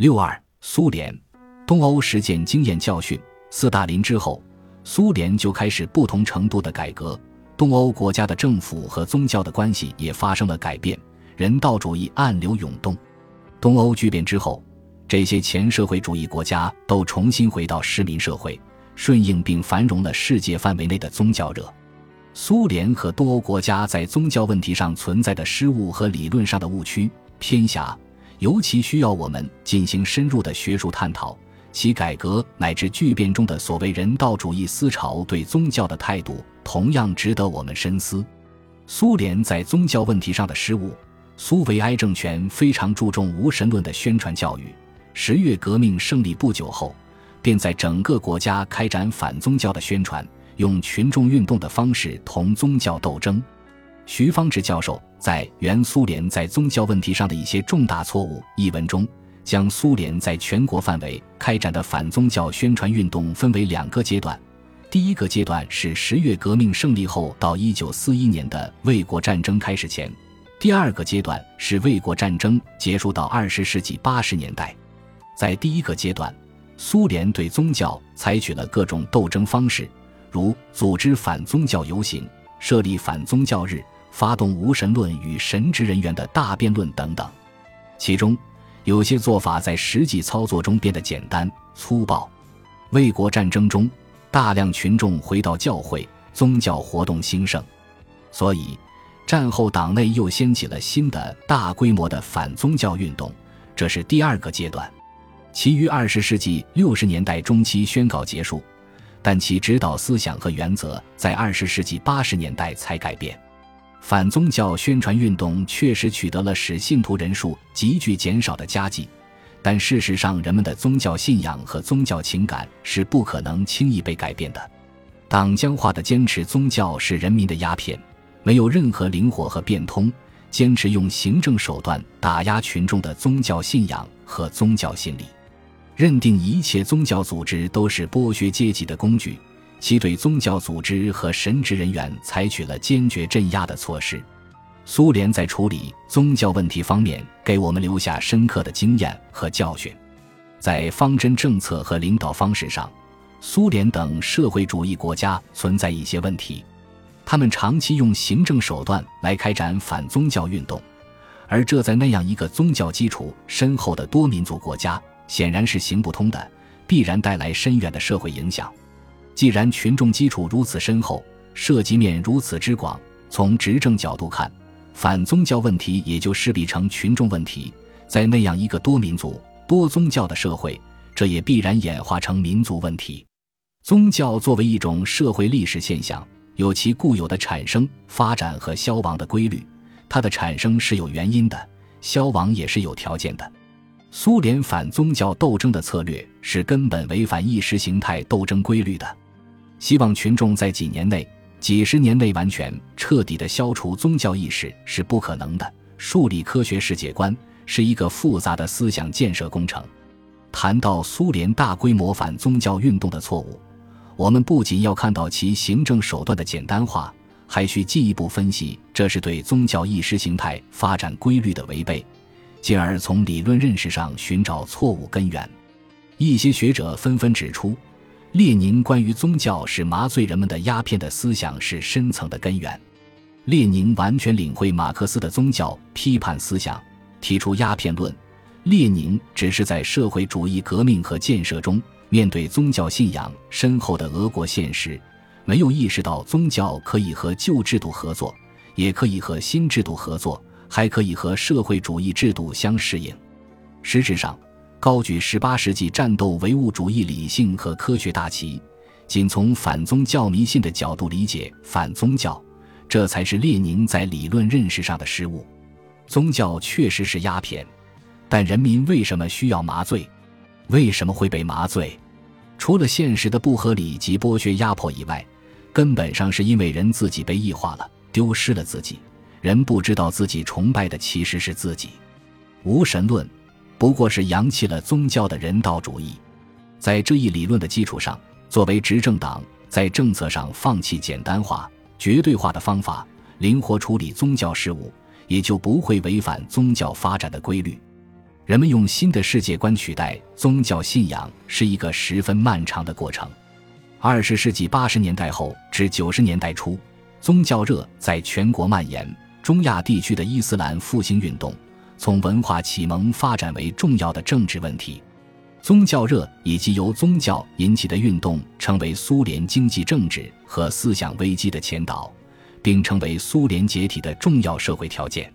六二，苏联，东欧实践经验教训。斯大林之后，苏联就开始不同程度的改革，东欧国家的政府和宗教的关系也发生了改变，人道主义暗流涌动。东欧巨变之后，这些前社会主义国家都重新回到市民社会，顺应并繁荣了世界范围内的宗教热。苏联和东欧国家在宗教问题上存在的失误和理论上的误区偏狭，尤其需要我们进行深入的学术探讨。其改革乃至巨变中的所谓人道主义思潮对宗教的态度，同样值得我们深思。苏联在宗教问题上的失误，苏维埃政权非常注重无神论的宣传教育。十月革命胜利不久后，便在整个国家开展反宗教的宣传。用群众运动的方式同宗教斗争。徐方志教授在《原苏联在宗教问题上的一些重大错误》一文中，将苏联在全国范围开展的反宗教宣传运动分为两个阶段。第一个阶段是十月革命胜利后到一九四一年的卫国战争开始前；第二个阶段是卫国战争结束到二十世纪八十年代。在第一个阶段，苏联对宗教采取了各种斗争方式。如组织反宗教游行、设立反宗教日、发动无神论与神职人员的大辩论等等，其中有些做法在实际操作中变得简单粗暴。卫国战争中，大量群众回到教会，宗教活动兴盛，所以战后党内又掀起了新的大规模的反宗教运动，这是第二个阶段。其余二十世纪六十年代中期宣告结束。但其指导思想和原则在二十世纪八十年代才改变。反宗教宣传运动确实取得了使信徒人数急剧减少的佳绩，但事实上，人们的宗教信仰和宗教情感是不可能轻易被改变的。党僵化的坚持宗教是人民的鸦片，没有任何灵活和变通，坚持用行政手段打压群众的宗教信仰和宗教心理。认定一切宗教组织都是剥削阶级的工具，其对宗教组织和神职人员采取了坚决镇压的措施。苏联在处理宗教问题方面给我们留下深刻的经验和教训。在方针政策和领导方式上，苏联等社会主义国家存在一些问题。他们长期用行政手段来开展反宗教运动，而这在那样一个宗教基础深厚的多民族国家。显然是行不通的，必然带来深远的社会影响。既然群众基础如此深厚，涉及面如此之广，从执政角度看，反宗教问题也就势必成群众问题。在那样一个多民族、多宗教的社会，这也必然演化成民族问题。宗教作为一种社会历史现象，有其固有的产生、发展和消亡的规律。它的产生是有原因的，消亡也是有条件的。苏联反宗教斗争的策略是根本违反意识形态斗争规律的，希望群众在几年内、几十年内完全彻底的消除宗教意识是不可能的。树立科学世界观是一个复杂的思想建设工程。谈到苏联大规模反宗教运动的错误，我们不仅要看到其行政手段的简单化，还需进一步分析这是对宗教意识形态发展规律的违背。进而从理论认识上寻找错误根源。一些学者纷纷指出，列宁关于宗教是麻醉人们的鸦片的思想是深层的根源。列宁完全领会马克思的宗教批判思想，提出鸦片论。列宁只是在社会主义革命和建设中，面对宗教信仰深厚的俄国现实，没有意识到宗教可以和旧制度合作，也可以和新制度合作。还可以和社会主义制度相适应。实质上，高举十八世纪战斗唯物主义理性和科学大旗，仅从反宗教迷信的角度理解反宗教，这才是列宁在理论认识上的失误。宗教确实是鸦片，但人民为什么需要麻醉？为什么会被麻醉？除了现实的不合理及剥削压迫以外，根本上是因为人自己被异化了，丢失了自己。人不知道自己崇拜的其实是自己，无神论不过是扬弃了宗教的人道主义。在这一理论的基础上，作为执政党，在政策上放弃简单化、绝对化的方法，灵活处理宗教事务，也就不会违反宗教发展的规律。人们用新的世界观取代宗教信仰是一个十分漫长的过程。二十世纪八十年代后至九十年代初，宗教热在全国蔓延，中亚地区的伊斯兰复兴运动从文化启蒙发展为重要的政治问题。宗教热以及由宗教引起的运动，成为苏联经济、政治和思想危机的前导，并成为苏联解体的重要社会条件。